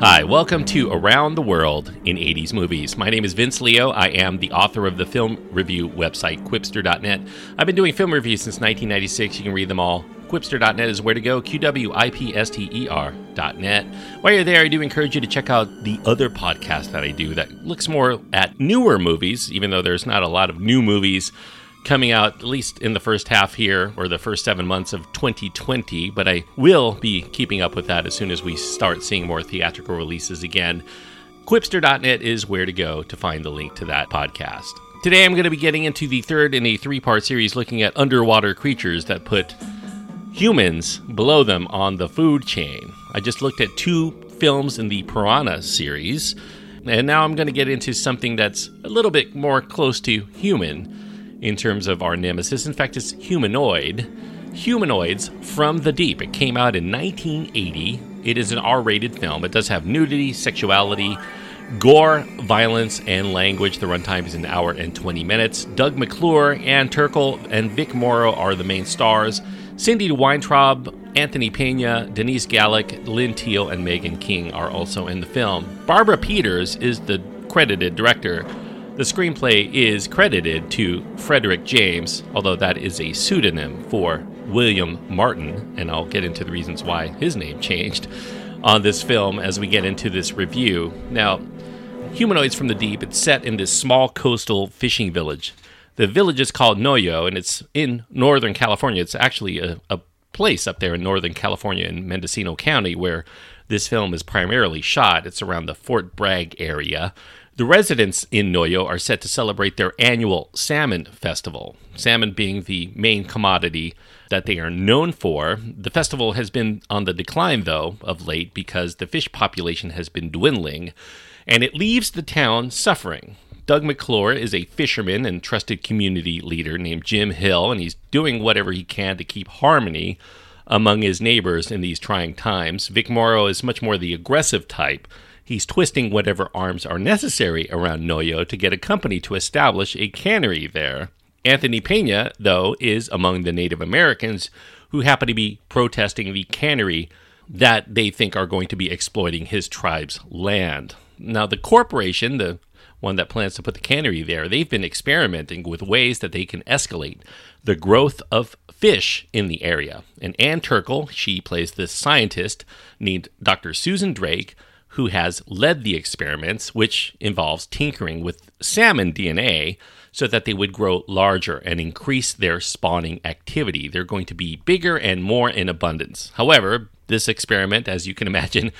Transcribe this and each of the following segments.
Hi, welcome to Around the World in 80s Movies. My name is Vince Leo. I am the author of the film review website, Qwipster.net. I've been doing film reviews since 1996. You can read them all. Qwipster.net is where to go, Q-W-I-P-S-T-E-R.net. While you're there, I do encourage you to check out the other podcast that I do that looks more at newer movies, even though there's not a lot of new movies coming out at least in the first half here or the first seven months of 2020 but i will be keeping up with that as soon as we start seeing more theatrical releases again. Qwipster.net is where to go to find the link to that podcast. Today i'm going to be getting into the third in a three part series looking at underwater creatures that put humans below them on the food chain. I just looked at two films in the piranha series and now i'm going to get into something that's a little bit more close to human in terms of our nemesis. In fact, it's humanoid. Humanoids from the Deep. It came out in 1980. It is an R rated film. It does have nudity, sexuality, gore, violence, and language. The runtime is an hour and 20 minutes. Doug McClure, Ann Turkel, and Vic Morrow are the main stars. Cindy Weintraub, Anthony Pena, Denise Galik, Lynn Theel, and Meegan King are also in the film. Barbara Peeters is the credited director. The screenplay is credited to Frederick James, although that is a pseudonym for William Martin, and I'll get into the reasons why his name changed on this film as we get into this review. Now, Humanoids from the Deep, it's set in this small coastal fishing village. The village is called Noyo, and it's in Northern California. It's actually a, a place up there in Northern California in Mendocino County where this film is primarily shot. It's around the Fort Bragg area. The residents in Noyo are set to celebrate their annual salmon festival, salmon being the main commodity that they are known for. The festival has been on the decline, though, of late because the fish population has been dwindling, and it leaves the town suffering. Doug McClure is a fisherman and trusted community leader named Jim Hill, and he's doing whatever he can to keep harmony among his neighbors in these trying times. Vic Morrow is much more the aggressive type He's twisting whatever arms are necessary around Noyo to get a company to establish a cannery there. Anthony Pena, though, is among the Native Americans who happen to be protesting the cannery that they think are going to be exploiting his tribe's land. Now, the corporation, the one that plans to put the cannery there, they've been experimenting with ways that they can escalate the growth of fish in the area. And Ann Turkel, she plays this scientist named Dr. Susan Drake, who has led the experiments, which involves tinkering with salmon DNA so that they would grow larger and increase their spawning activity. They're going to be bigger and more in abundance. However, this experiment, as you can imagine,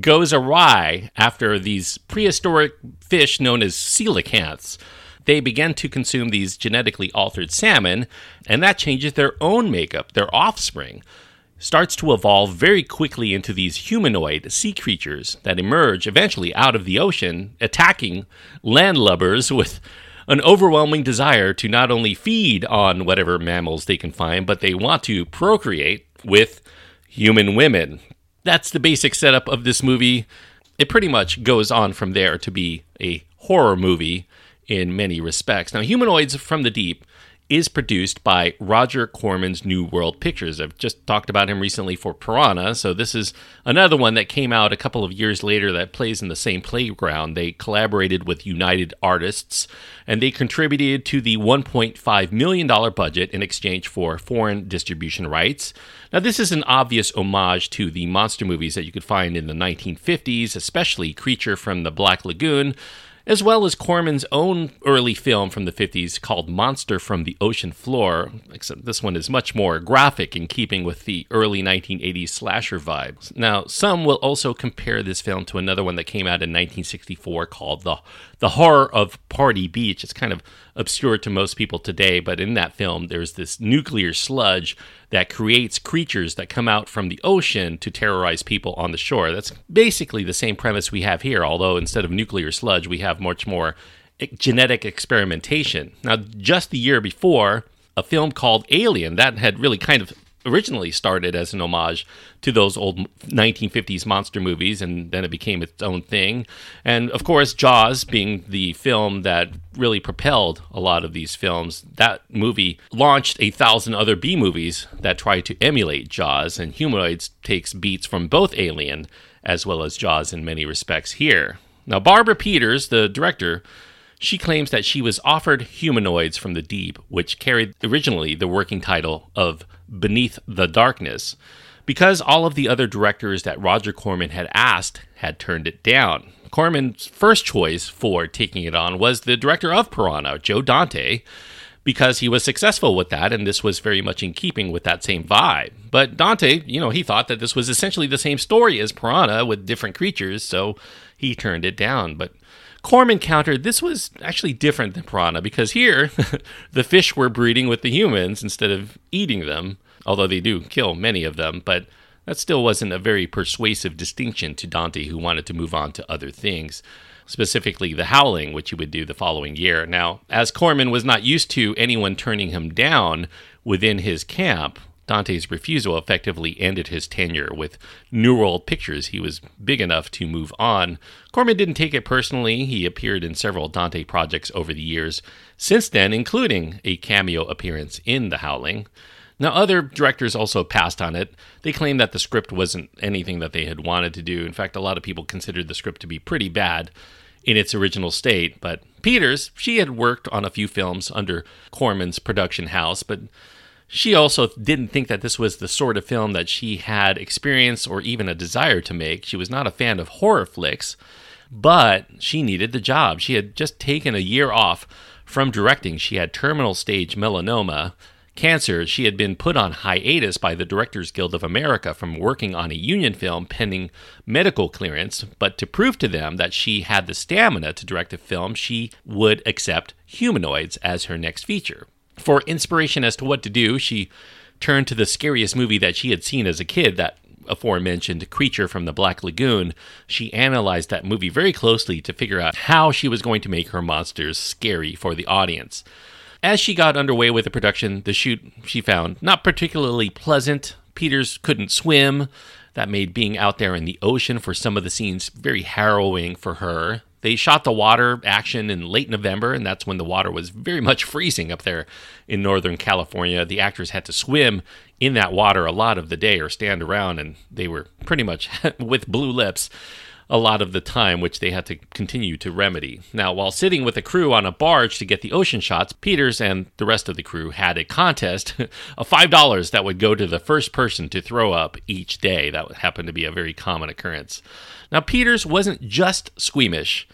goes awry after these prehistoric fish known as coelacanths. They begin to consume these genetically altered salmon, and that changes their own makeup, their offspring starts to evolve very quickly into these humanoid sea creatures that emerge eventually out of the ocean, attacking landlubbers with an overwhelming desire to not only feed on whatever mammals they can find, but they want to procreate with human women. That's the basic setup of this movie. It pretty much goes on from there to be a horror movie in many respects. Now, Humanoids from the Deep is produced by Roger Corman's New World Pictures. I've just talked about him recently for Piranha, so this is another one that came out a couple of years later that plays in the same playground. They collaborated with United Artists and they contributed to the $1.5 million budget in exchange for foreign distribution rights. Now, this is an obvious homage to the monster movies that you could find in the 1950s, especially Creature from the Black Lagoon as well as Corman's own early film from the 50s called Monster from the Ocean Floor, except this one is much more graphic in keeping with the early 1980s slasher vibes. Now, some will also compare this film to another one that came out in 1964 called The, the Horror of Party Beach. It's kind of obscure to most people today, but in that film, there's this nuclear sludge that creates creatures that come out from the ocean to terrorize people on the shore. That's basically the same premise we have here, although instead of nuclear sludge, we have much more genetic experimentation. Now, just the year before, a film called Alien that had really kind of originally started as an homage to those old 1950s monster movies, and then it became its own thing. And of course, Jaws being the film that really propelled a lot of these films, that movie launched a thousand other B movies that tried to emulate Jaws, and Humanoids takes beats from both Alien as well as Jaws in many respects here. Now, Barbara Peeters, the director, she claims that she was offered Humanoids from the Deep, which carried originally the working title of Beneath the Darkness, because all of the other directors that Roger Corman had asked had turned it down. Corman's first choice for taking it on was the director of Piranha, Joe Dante, because he was successful with that, and this was very much in keeping with that same vibe. But Dante, you know, he thought that this was essentially the same story as Piranha with different creatures, so he turned it down. But Corman countered this was actually different than Piranha because here the fish were breeding with the humans instead of eating them, although they do kill many of them, but that still wasn't a very persuasive distinction to Dante, who wanted to move on to other things specifically The Howling, which he would do the following year. Now, as Corman was not used to anyone turning him down within his camp, Dante's refusal effectively ended his tenure with New World Pictures. He was big enough to move on. Corman didn't take it personally. He appeared in several Dante projects over the years since then, including a cameo appearance in The Howling. Now, other directors also passed on it. They claimed that the script wasn't anything that they had wanted to do. In fact, a lot of people considered the script to be pretty bad in its original state. But Peeters, she had worked on a few films under Corman's production house, but she also didn't think that this was the sort of film that she had experience or even a desire to make. She was not a fan of horror flicks, but she needed the job. She had just taken a year off from directing. She had terminal stage melanoma cancer, she had been put on hiatus by the Directors Guild of America from working on a union film pending medical clearance. But to prove to them that she had the stamina to direct a film, she would accept Humanoids as her next feature. For inspiration as to what to do, she turned to the scariest movie that she had seen as a kid, that aforementioned creature from the Black Lagoon, she analyzed that movie very closely to figure out how she was going to make her monsters scary for the audience. As she got underway with the production, the shoot she found not particularly pleasant. Peeters couldn't swim. That made being out there in the ocean for some of the scenes very harrowing for her. They shot the water action in late November, and that's when the water was very much freezing up there in Northern California. The actors had to swim in that water a lot of the day or stand around, and they were pretty much with blue lips a lot of the time, which they had to continue to remedy. Now, while sitting with the crew on a barge to get the ocean shots, Peeters and the rest of the crew had a contest of $5 that would go to the first person to throw up each day. That happened to be a very common occurrence. Now, Peeters wasn't just squeamish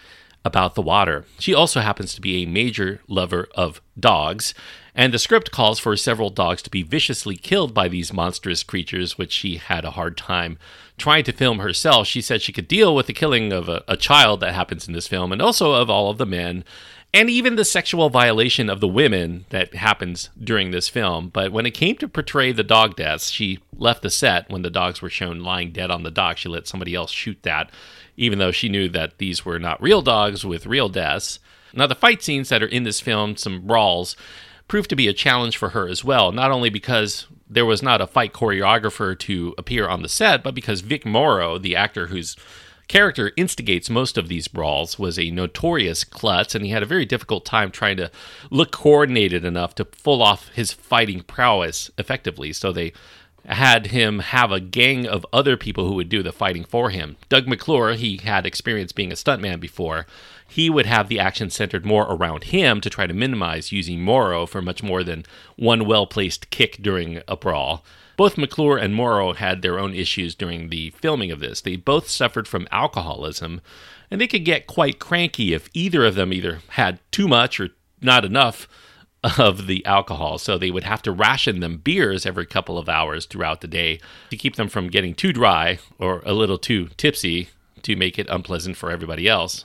about the water. She also happens to be a major lover of dogs, and the script calls for several dogs to be viciously killed by these monstrous creatures, which she had a hard time trying to film herself. She said she could deal with the killing of a, a child that happens in this film, and also of all of the men, and even the sexual violation of the women that happens during this film. But when it came to portray the dog deaths, she left the set when the dogs were shown lying dead on the dock. She let somebody else shoot that, even though she knew that these were not real dogs with real deaths. Now, the fight scenes that are in this film, some brawls, proved to be a challenge for her as well, not only because there was not a fight choreographer to appear on the set, but because Vic Morrow, the actor whose character instigates most of these brawls, was a notorious klutz, and he had a very difficult time trying to look coordinated enough to pull off his fighting prowess effectively. So they had him have a gang of other people who would do the fighting for him. Doug McClure, he had experience being a stuntman before, he would have the action centered more around him to try to minimize using Morrow for much more than one well placed kick during a brawl. Both McClure and Morrow had their own issues during the filming of this. They both suffered from alcoholism, and they could get quite cranky if either of them either had too much or not enough of the alcohol. So they would have to ration them beers every couple of hours throughout the day to keep them from getting too dry or a little too tipsy to make it unpleasant for everybody else.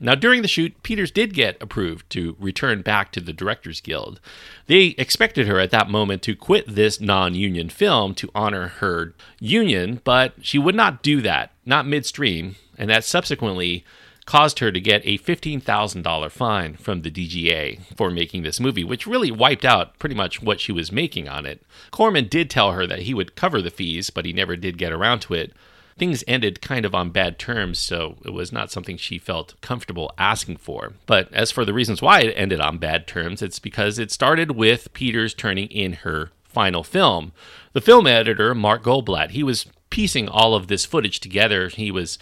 Now, during the shoot, Peeters did get approved to return back to the Directors Guild. They expected her at that moment to quit this non union film to honor her union, but she would not do that, not midstream, and that subsequently caused her to get a $15,000 fine from the DGA for making this movie, which really wiped out pretty much what she was making on it. Corman did tell her that he would cover the fees, but he never did get around to it things ended kind of on bad terms, so it was not something she felt comfortable asking for. But as for the reasons why it ended on bad terms, it's because it started with Peeters turning in her final film. The film editor, Mark Goldblatt, he was piecing all of this footage together. He was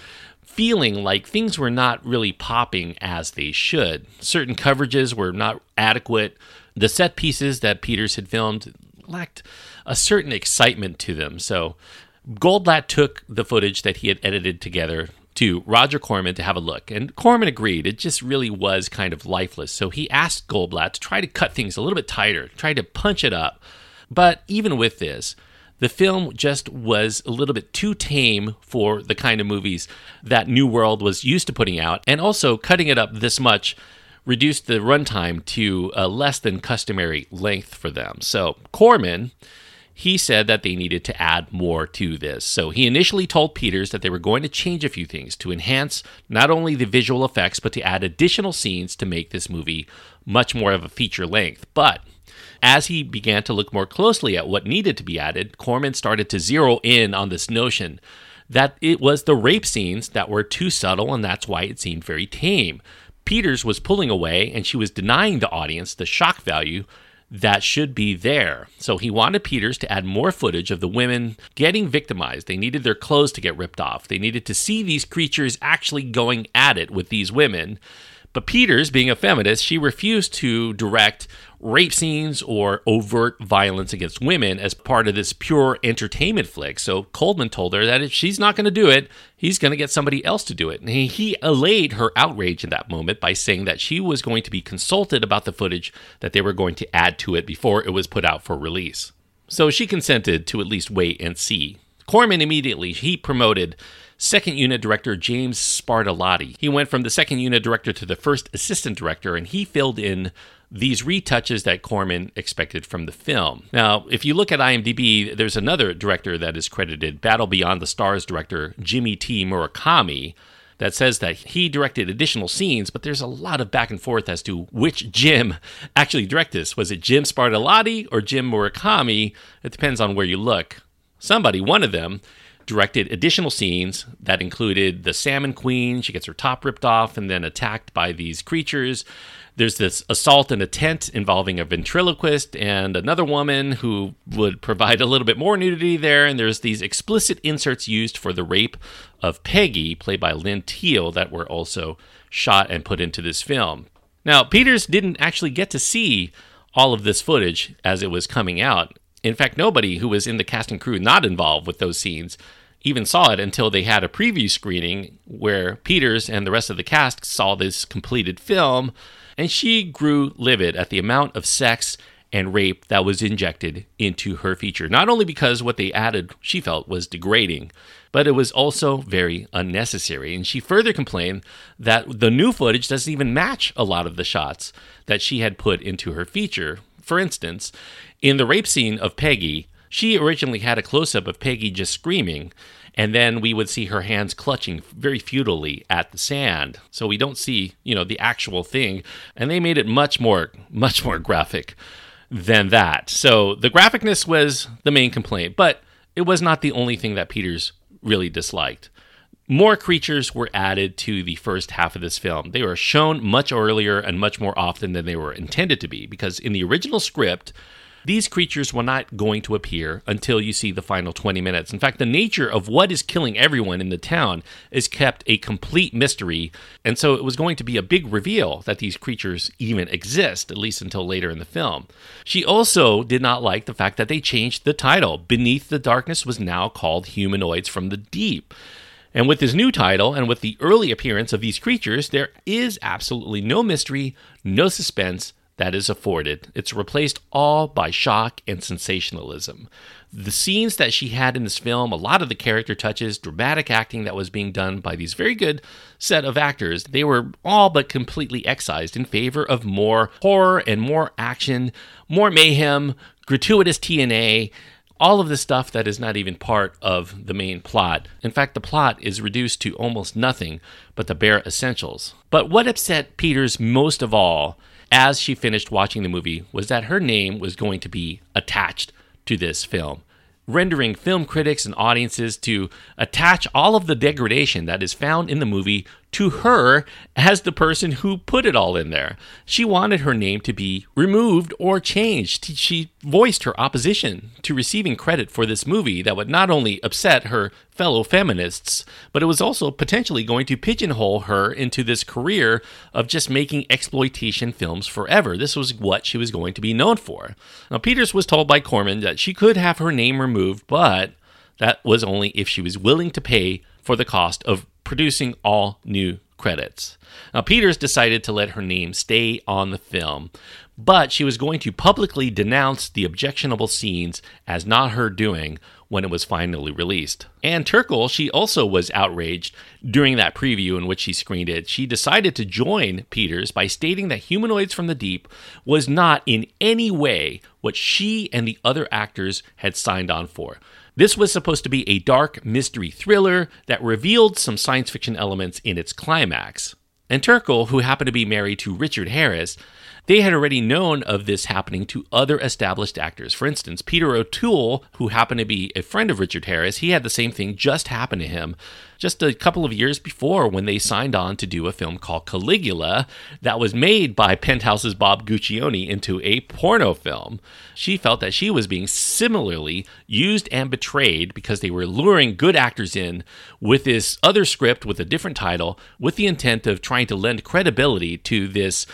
feeling like things were not really popping as they should. Certain coverages were not adequate. The set pieces that Peeters had filmed lacked a certain excitement to them. So Goldblatt took the footage that he had edited together to Roger Corman to have a look. And Corman agreed. It just really was kind of lifeless. So he asked Goldblatt to try to cut things a little bit tighter, try to punch it up. But even with this, the film just was a little bit too tame for the kind of movies that New World was used to putting out. And also, cutting it up this much reduced the runtime to a less than customary length for them. So, Corman he said that they needed to add more to this. So he initially told Peeters that they were going to change a few things to enhance not only the visual effects, but to add additional scenes to make this movie much more of a feature length. But as he began to look more closely at what needed to be added, Corman started to zero in on this notion that it was the rape scenes that were too subtle and that's why it seemed very tame. Peeters was pulling away and she was denying the audience the shock value that should be there. So he wanted Peeters to add more footage of the women getting victimized. They needed their clothes to get ripped off. They needed to see these creatures actually going at it with these women. But Peeters, being a feminist, she refused to direct rape scenes or overt violence against women as part of this pure entertainment flick. So Corman told her that if she's not going to do it, he's going to get somebody else to do it. And he allayed her outrage in that moment by saying that she was going to be consulted about the footage that they were going to add to it before it was put out for release. So she consented to at least wait and see. Corman immediately he promoted second unit director James Sbardellati. He went from the second unit director to the first assistant director and he filled in these retouches that Corman expected from the film. Now, if you look at IMDb, there's another director that is credited, Battle Beyond the Stars director Jimmy T. Murakami, that says that he directed additional scenes, but there's a lot of back and forth as to which Jim actually directed this. Was it Jim Sbardellati or Jim Murakami? It depends on where you look. Somebody, one of them, directed additional scenes that included the Salmon Queen. She gets her top ripped off and then attacked by these creatures. There's this assault in a tent involving a ventriloquist and another woman who would provide a little bit more nudity there. And there's these explicit inserts used for the rape of Peggy, played by Lynn Theel, that were also shot and put into this film. Now, Peeters didn't actually get to see all of this footage as it was coming out. In fact, nobody who was in the cast and crew not involved with those scenes even saw it until they had a preview screening where Peeters and the rest of the cast saw this completed film and she grew livid at the amount of sex and rape that was injected into her feature. Not only because what they added she felt was degrading, but it was also very unnecessary. And she further complained that the new footage doesn't even match a lot of the shots that she had put into her feature. For instance, in the rape scene of Peggy, she originally had a close up of Peggy just screaming, and then we would see her hands clutching very futilely at the sand. So we don't see, you know, the actual thing, and they made it much more much more graphic than that. So the graphicness was the main complaint, but it was not the only thing that Peeters really disliked. More creatures were added to the first half of this film. They were shown much earlier and much more often than they were intended to be because in the original script, these creatures were not going to appear until you see the final 20 minutes. In fact, the nature of what is killing everyone in the town is kept a complete mystery, and so it was going to be a big reveal that these creatures even exist, at least until later in the film. She also did not like the fact that they changed the title. Beneath the Darkness was now called Humanoids from the Deep. And with this new title and with the early appearance of these creatures, there is absolutely no mystery, no suspense, that is afforded. It's replaced all by shock and sensationalism. The scenes that she had in this film, a lot of the character touches, dramatic acting that was being done by these very good set of actors, they were all but completely excised in favor of more horror and more action, more mayhem, gratuitous TNA, all of the stuff that is not even part of the main plot. In fact, the plot is reduced to almost nothing but the bare essentials. But what upset Peeters most of all as she finished watching the movie was that her name was going to be attached to this film, rendering film critics and audiences to attach all of the degradation that is found in the movie to her as the person who put it all in there. She wanted her name to be removed or changed. She voiced her opposition to receiving credit for this movie that would not only upset her fellow feminists, but it was also potentially going to pigeonhole her into this career of just making exploitation films forever. This was what she was going to be known for. Now, Peeters was told by Corman that she could have her name removed, but that was only if she was willing to pay for the cost of producing all new credits. Now, Peeters decided to let her name stay on the film, but she was going to publicly denounce the objectionable scenes as not her doing when it was finally released. Ann Turkel, she also was outraged during that preview in which she screened it. She decided to join Peeters by stating that Humanoids from the Deep was not in any way what she and the other actors had signed on for. This was supposed to be a dark mystery thriller that revealed some science fiction elements in its climax. And Turkel, who happened to be married to Richard Harris, they had already known of this happening to other established actors. For instance, Peter O'Toole, who happened to be a friend of Richard Harris, he had the same thing just happen to him just a couple of years before when they signed on to do a film called Caligula that was made by Penthouse's Bob Guccione into a porno film. She felt that she was being similarly used and betrayed because they were luring good actors in with this other script with a different title with the intent of trying to lend credibility to this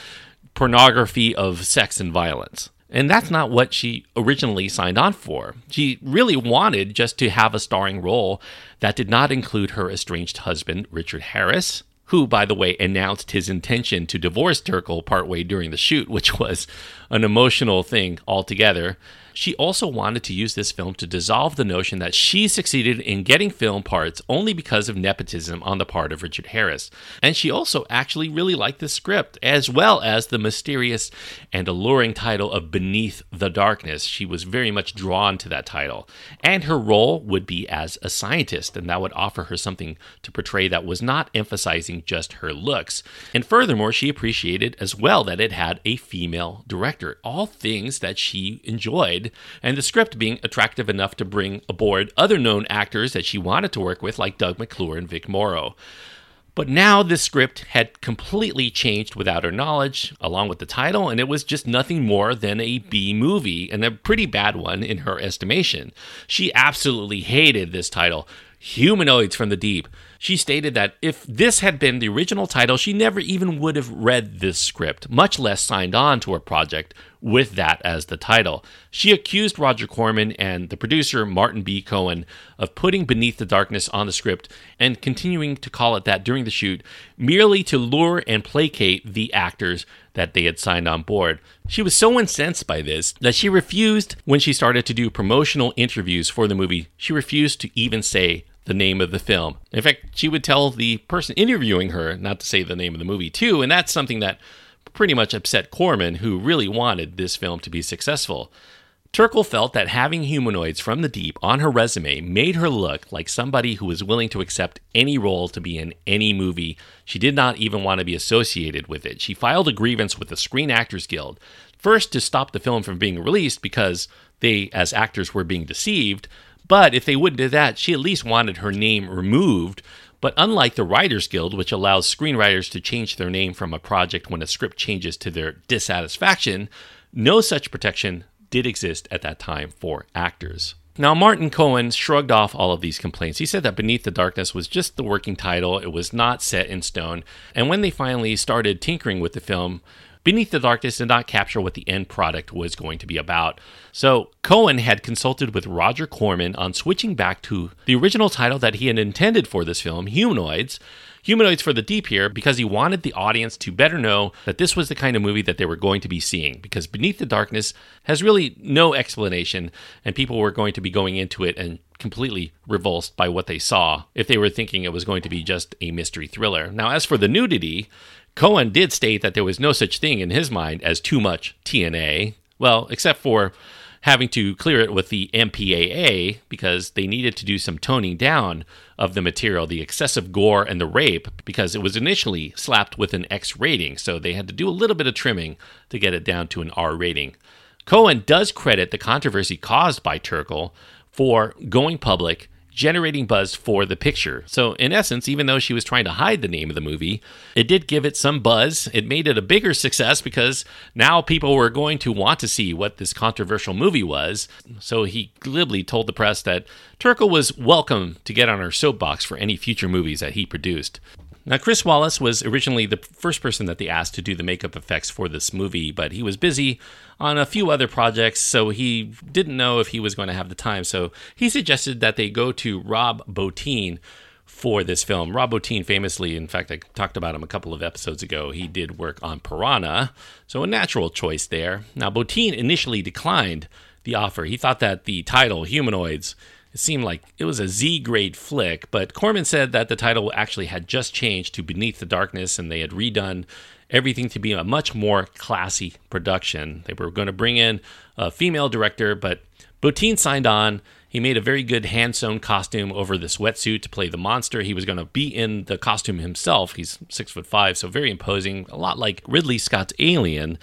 pornography of sex and violence. And that's not what she originally signed on for. She really wanted just to have a starring role that did not include her estranged husband, Richard Harris, who, by the way, announced his intention to divorce Turkel partway during the shoot, which was an emotional thing altogether. She also wanted to use this film to dissolve the notion that she succeeded in getting film parts only because of nepotism on the part of Richard Harris. And she also actually really liked the script, as well as the mysterious and alluring title of Beneath the Darkness. She was very much drawn to that title. And her role would be as a scientist, and that would offer her something to portray that was not emphasizing just her looks. And furthermore, she appreciated as well that it had a female director, all things that she enjoyed and the script being attractive enough to bring aboard other known actors that she wanted to work with, like Doug McClure and Vic Morrow. But now this script had completely changed without her knowledge, along with the title, and it was just nothing more than a B movie, and a pretty bad one in her estimation. She absolutely hated this title, Humanoids from the Deep. She stated that if this had been the original title, she never even would have read this script, much less signed on to a project with that as the title. She accused Roger Corman and the producer Martin B. Cohen of putting Beneath the Darkness on the script and continuing to call it that during the shoot, merely to lure and placate the actors that they had signed on board. She was so incensed by this that she refused, when she started to do promotional interviews for the movie, she refused to even say the name of the film. In fact, she would tell the person interviewing her not to say the name of the movie too, and that's something that pretty much upset Corman, who really wanted this film to be successful. Turkel felt that having humanoids from the deep on her resume made her look like somebody who was willing to accept any role to be in any movie. She did not even want to be associated with it. She filed a grievance with the Screen Actors Guild, first to stop the film from being released because they, as actors, were being deceived, but if they wouldn't do that, she at least wanted her name removed. But unlike the Writers Guild, which allows screenwriters to change their name from a project when a script changes to their dissatisfaction, no such protection did exist at that time for actors. Now, Martin Cohen shrugged off all of these complaints. He said that Beneath the Darkness was just the working title, it was not set in stone. And when they finally started tinkering with the film, Beneath the Darkness did not capture what the end product was going to be about. So Cohen had consulted with Roger Corman on switching back to the original title that he had intended for this film, Humanoids. Humanoids for the Deep here because he wanted the audience to better know that this was the kind of movie that they were going to be seeing. Because Beneath the Darkness has really no explanation, and people were going to be going into it and completely revulsed by what they saw if they were thinking it was going to be just a mystery thriller. Now, as for the nudity, Cohen did state that there was no such thing in his mind as too much TNA. Well, except for having to clear it with the MPAA because they needed to do some toning down of the material, the excessive gore and the rape, because it was initially slapped with an X rating. So they had to do a little bit of trimming to get it down to an R rating. Cohen does credit the controversy caused by Turkel for going public generating buzz for the picture. So, in essence, even though she was trying to hide the name of the movie, it did give it some buzz. It made it a bigger success because now people were going to want to see what this controversial movie was. So, he glibly told the press that Turkel was welcome to get on her soapbox for any future movies that he produced. Now, Chris Walas was originally the first person that they asked to do the makeup effects for this movie, but he was busy on a few other projects, so he didn't know if he was going to have the time. So he suggested that they go to Rob Bottin for this film. Rob Bottin famously, in fact, I talked about him a couple of episodes ago, he did work on Piranha, so a natural choice there. Now, Bottin initially declined the offer. He thought that the title, Humanoids, it seemed like it was a Z grade flick, but Corman said that the title actually had just changed to Beneath the Darkness and they had redone everything to be a much more classy production. They were going to bring in a female director, but Bottin signed on. He made a very good hand sewn costume over this wetsuit to play the monster. He was going to be in the costume himself. He's six foot five, so very imposing, a lot like Ridley Scott's Alien.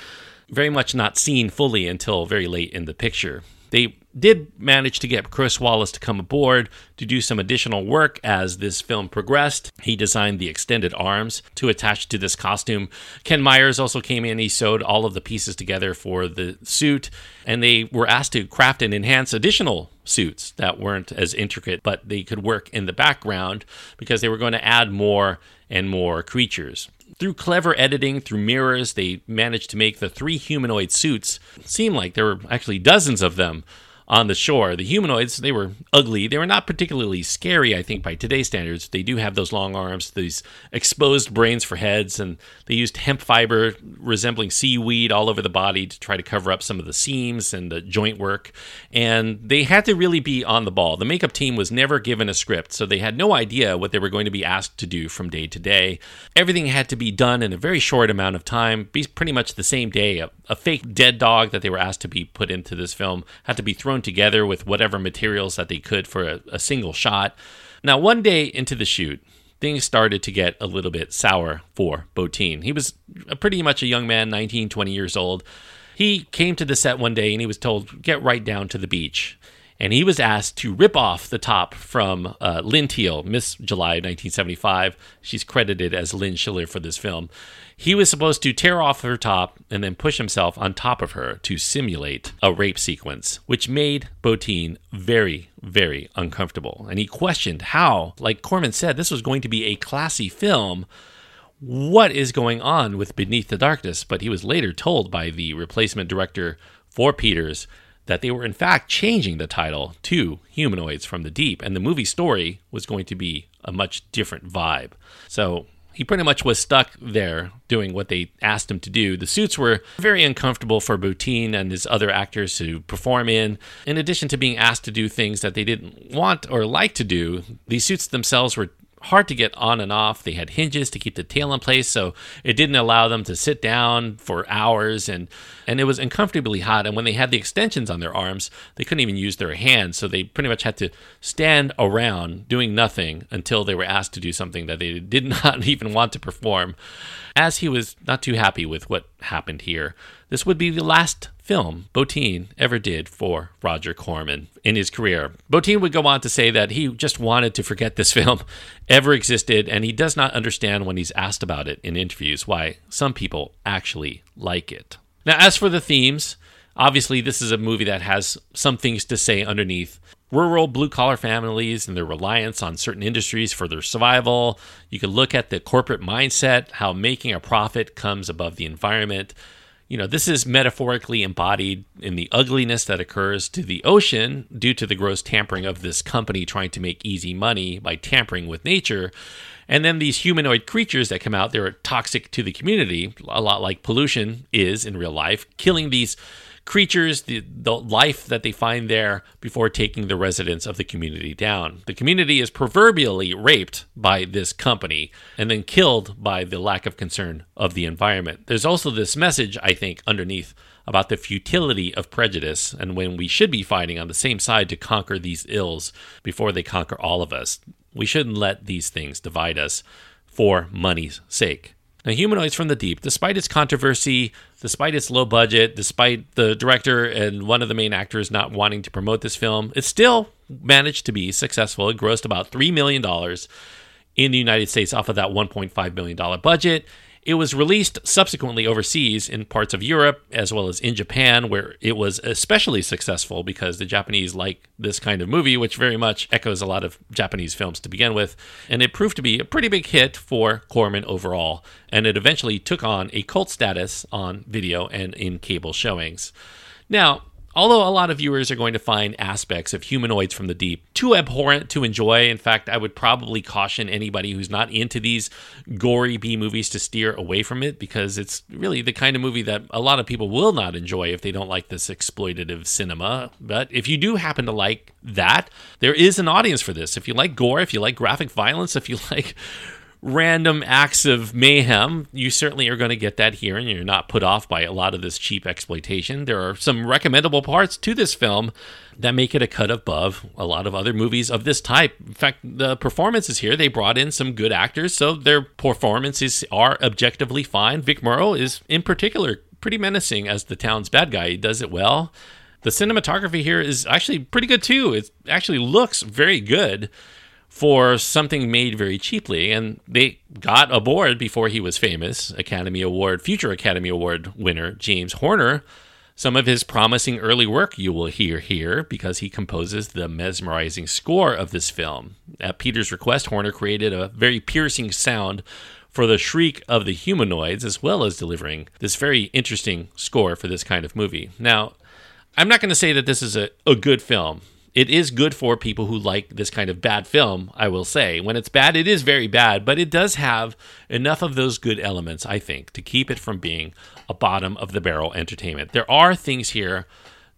Very much not seen fully until very late in the picture. They did manage to get Chris Walas to come aboard to do some additional work as this film progressed. He designed the extended arms to attach to this costume. Ken Myers also came in, he sewed all of the pieces together for the suit, and they were asked to craft and enhance additional suits that weren't as intricate, but they could work in the background because they were going to add more and more creatures. Through clever editing, through mirrors, they managed to make the three humanoid suits seem like there were actually dozens of them on the shore. The humanoids, they were ugly. They were not particularly scary, I think, by today's standards. They do have those long arms, these exposed brains for heads, and they used hemp fiber resembling seaweed all over the body to try to cover up some of the seams and the joint work. And they had to really be on the ball. The makeup team was never given a script, so they had no idea what they were going to be asked to do from day to day. Everything had to be done in a very short amount of time, pretty much the same day. A, a fake dead dog that they were asked to be put into this film had to be thrown thrown together with whatever materials that they could for a, a single shot. Now, one day into the shoot, things started to get a little bit sour for Bottin. He was pretty much a young man, 19, 20 years old. He came to the set one day and he was told, get right down to the beach and he was asked to rip off the top from uh, Lynn Theel, Miss July 1975. She's credited as Lynn Schiller for this film. He was supposed to tear off her top and then push himself on top of her to simulate a rape sequence, which made Bottin very, very uncomfortable. And he questioned how, like Corman said, this was going to be a classy film what is going on with Beneath the Darkness, but he was later told by the replacement director for Peeters that they were in fact changing the title to Humanoids from the Deep, and the movie story was going to be a much different vibe. So he pretty much was stuck there doing what they asked him to do. The suits were very uncomfortable for Bottin and his other actors to perform in. In addition to being asked to do things that they didn't want or like to do, these suits themselves were hard to get on and off. They had hinges to keep the tail in place, so it didn't allow them to sit down for hours and and it was uncomfortably hot and when they had the extensions on their arms, they couldn't even use their hands, so they pretty much had to stand around doing nothing until they were asked to do something that they did not even want to perform. As he was not too happy with what happened here, this would be the last film Bottin ever did for Roger Corman in his career. Bottin would go on to say that he just wanted to forget this film ever existed, and he does not understand when he's asked about it in interviews why some people actually like it. Now, as for the themes, obviously, this is a movie that has some things to say underneath. Rural blue collar families and their reliance on certain industries for their survival. You can look at the corporate mindset, how making a profit comes above the environment you know, this is metaphorically embodied in the ugliness that occurs to the ocean due to the gross tampering of this company trying to make easy money by tampering with nature. And then these humanoid creatures that come out, they're toxic to the community, a lot like pollution is in real life, killing these creatures, the, the life that they find there before taking the residents of the community down. The community is proverbially raped by this company and then killed by the lack of concern of the environment. There's also this message, I think, underneath about the futility of prejudice and when we should be fighting on the same side to conquer these ills before they conquer all of us. We shouldn't let these things divide us for money's sake. Now, Humanoids from the Deep, despite its controversy, despite its low budget, despite the director and one of the main actors not wanting to promote this film, it still managed to be successful. It grossed about $3 million in the United States off of that $1.5 million budget. It was released subsequently overseas in parts of Europe as well as in Japan, where it was especially successful because the Japanese like this kind of movie, which very much echoes a lot of Japanese films to begin with. And it proved to be a pretty big hit for Corman overall, and it eventually took on a cult status on video and in cable showings. Now, Although a lot of viewers are going to find aspects of humanoids from the deep too abhorrent to enjoy, in fact, I would probably caution anybody who's not into these gory B movies to steer away from it because it's really the kind of movie that a lot of people will not enjoy if they don't like this exploitative cinema. But if you do happen to like that, there is an audience for this. If you like gore, if you like graphic violence, if you like random acts of mayhem, you certainly are going to get that here, and you're not put off by a lot of this cheap exploitation. There are some recommendable parts to this film that make it a cut above a lot of other movies of this type. In fact, the performances here, they brought in some good actors, so their performances are objectively fine. Vic Morrow is, in particular, pretty menacing as the town's bad guy. He does it well. The cinematography here is actually pretty good too. It actually looks very good for something made very cheaply. And they got aboard before he was famous Academy Award, future Academy Award winner James Horner. Some of his promising early work you will hear here because he composes the mesmerizing score of this film. At Peeters' request, Horner created a very piercing sound for the shriek of the humanoids, as well as delivering this very interesting score for this kind of movie. Now, I'm not going to say that this is a, a good film it is good for people who like this kind of bad film, I will say. When it's bad, it is very bad, but it does have enough of those good elements, I think, to keep it from being a bottom of the barrel entertainment. There are things here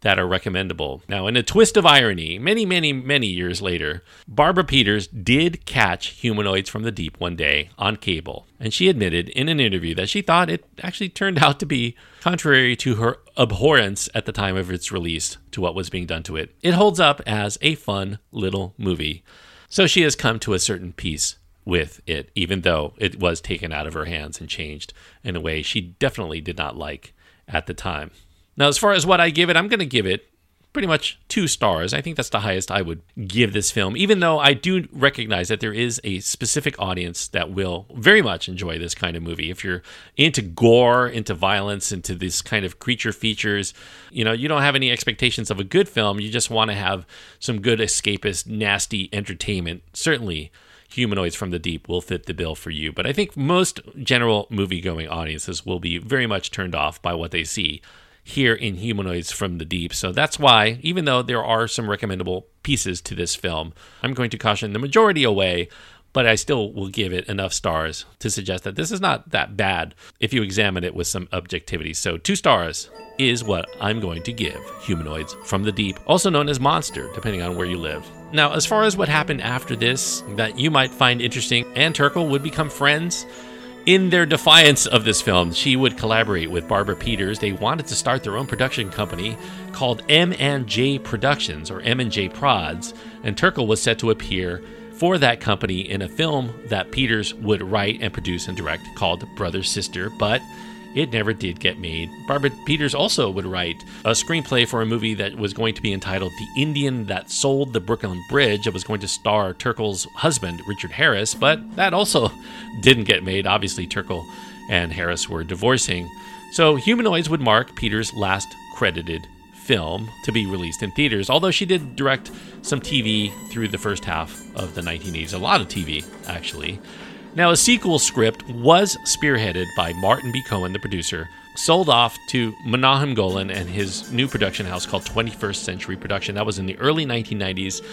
that are recommendable. Now, in a twist of irony, many, many, many years later, Barbara Peeters did catch humanoids from the deep one day on cable, and she admitted in an interview that she thought it actually turned out to be contrary to her abhorrence at the time of its release to what was being done to it. It holds up as a fun little movie. So she has come to a certain peace with it, even though it was taken out of her hands and changed in a way she definitely did not like at the time. Now, as far as what I give it, I'm going to give it pretty much two stars. I think that's the highest I would give this film, even though I do recognize that there is a specific audience that will very much enjoy this kind of movie. If you're into gore, into violence, into this kind of creature features, you know, you don't have any expectations of a good film. You just want to have some good escapist, nasty entertainment. Certainly. Humanoids from the Deep will fit the bill for you, but I think most general movie going audiences will be very much turned off by what they see here in Humanoids from the Deep. So that's why, even though there are some recommendable pieces to this film, I'm going to caution the majority away, but I still will give it enough stars to suggest that this is not that bad if you examine it with some objectivity. So, two stars is what I'm going to give Humanoids from the Deep, also known as Monster, depending on where you live. Now, as far as what happened after this that you might find interesting, Ann Turkel would become friends in their defiance of this film, she would collaborate with Barbara Peeters. They wanted to start their own production company called M&J Productions or M&J Prods, and Turkel was set to appear for that company in a film that Peeters would write and produce and direct called Brother Sister, but it never did get made. Barbara Peeters also would write a screenplay for a movie that was going to be entitled The Indian That Sold the Brooklyn Bridge. It was going to star Turkel's husband, Richard Harris, but that also didn't get made. Obviously, Turkel and Harris were divorcing. So, Humanoids would mark Peeters' last credited film to be released in theaters, although she did direct some TV through the first half of the 1980s. A lot of TV, actually. Now, a sequel script was spearheaded by Martin B. Cohen, the producer, sold off to Menahem Golan and his new production house called 21st Century Production. That was in the early 1990s.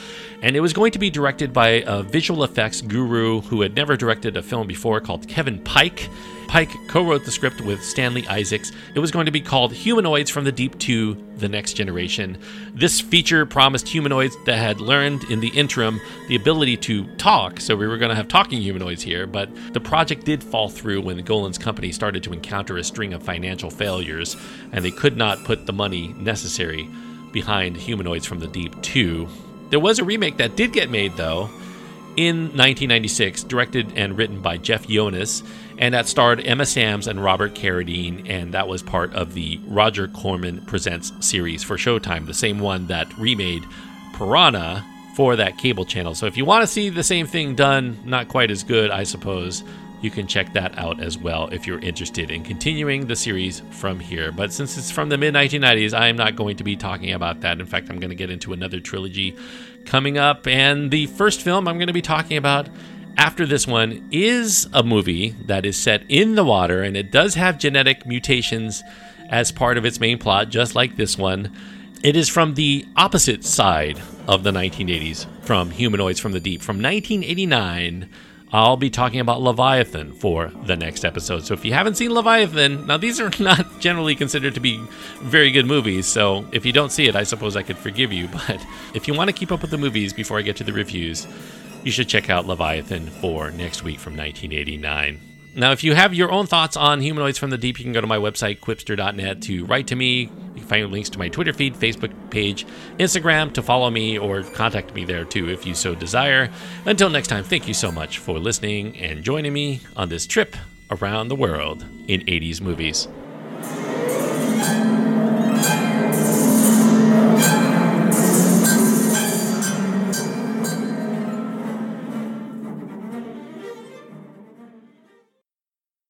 And it was going to be directed by a visual effects guru who had never directed a film before called Kevin Pike. Pike co wrote the script with Stanley Isaacs. It was going to be called Humanoids from the Deep to the Next Generation. This feature promised humanoids that had learned in the interim the ability to talk, so we were going to have talking humanoids here, but the project did fall through when Golan's company started to encounter a string of financial failures, and they could not put the money necessary behind Humanoids from the Deep 2. There was a remake that did get made, though in 1996, directed and written by Jeff Yonis, and that starred Emma Samms and Robert Carradine, and that was part of the Roger Corman Presents series for Showtime, the same one that remade Piranha for that cable channel. So if you want to see the same thing done, not quite as good, I suppose, you can check that out as well if you're interested in continuing the series from here. But since it's from the mid 1990s, I am not going to be talking about that. In fact, I'm going to get into another trilogy coming up. And the first film I'm going to be talking about after this one is a movie that is set in the water and it does have genetic mutations as part of its main plot, just like this one. It is from the opposite side of the 1980s, from Humanoids from the Deep, from 1989 I'll be talking about Leviathan for the next episode. So if you haven't seen Leviathan, now these are not generally considered to be very good movies. So if you don't see it, I suppose I could forgive you. But if you want to keep up with the movies before I get to the reviews, you should check out Leviathan for next week from 1989. Now, if you have your own thoughts on humanoids from the deep, you can go to my website, Qwipster.net, to write to me. You can find links to my Twitter feed, Facebook page, Instagram to follow me, or contact me there too if you so desire. Until next time, thank you so much for listening and joining me on this trip around the world in 80s movies.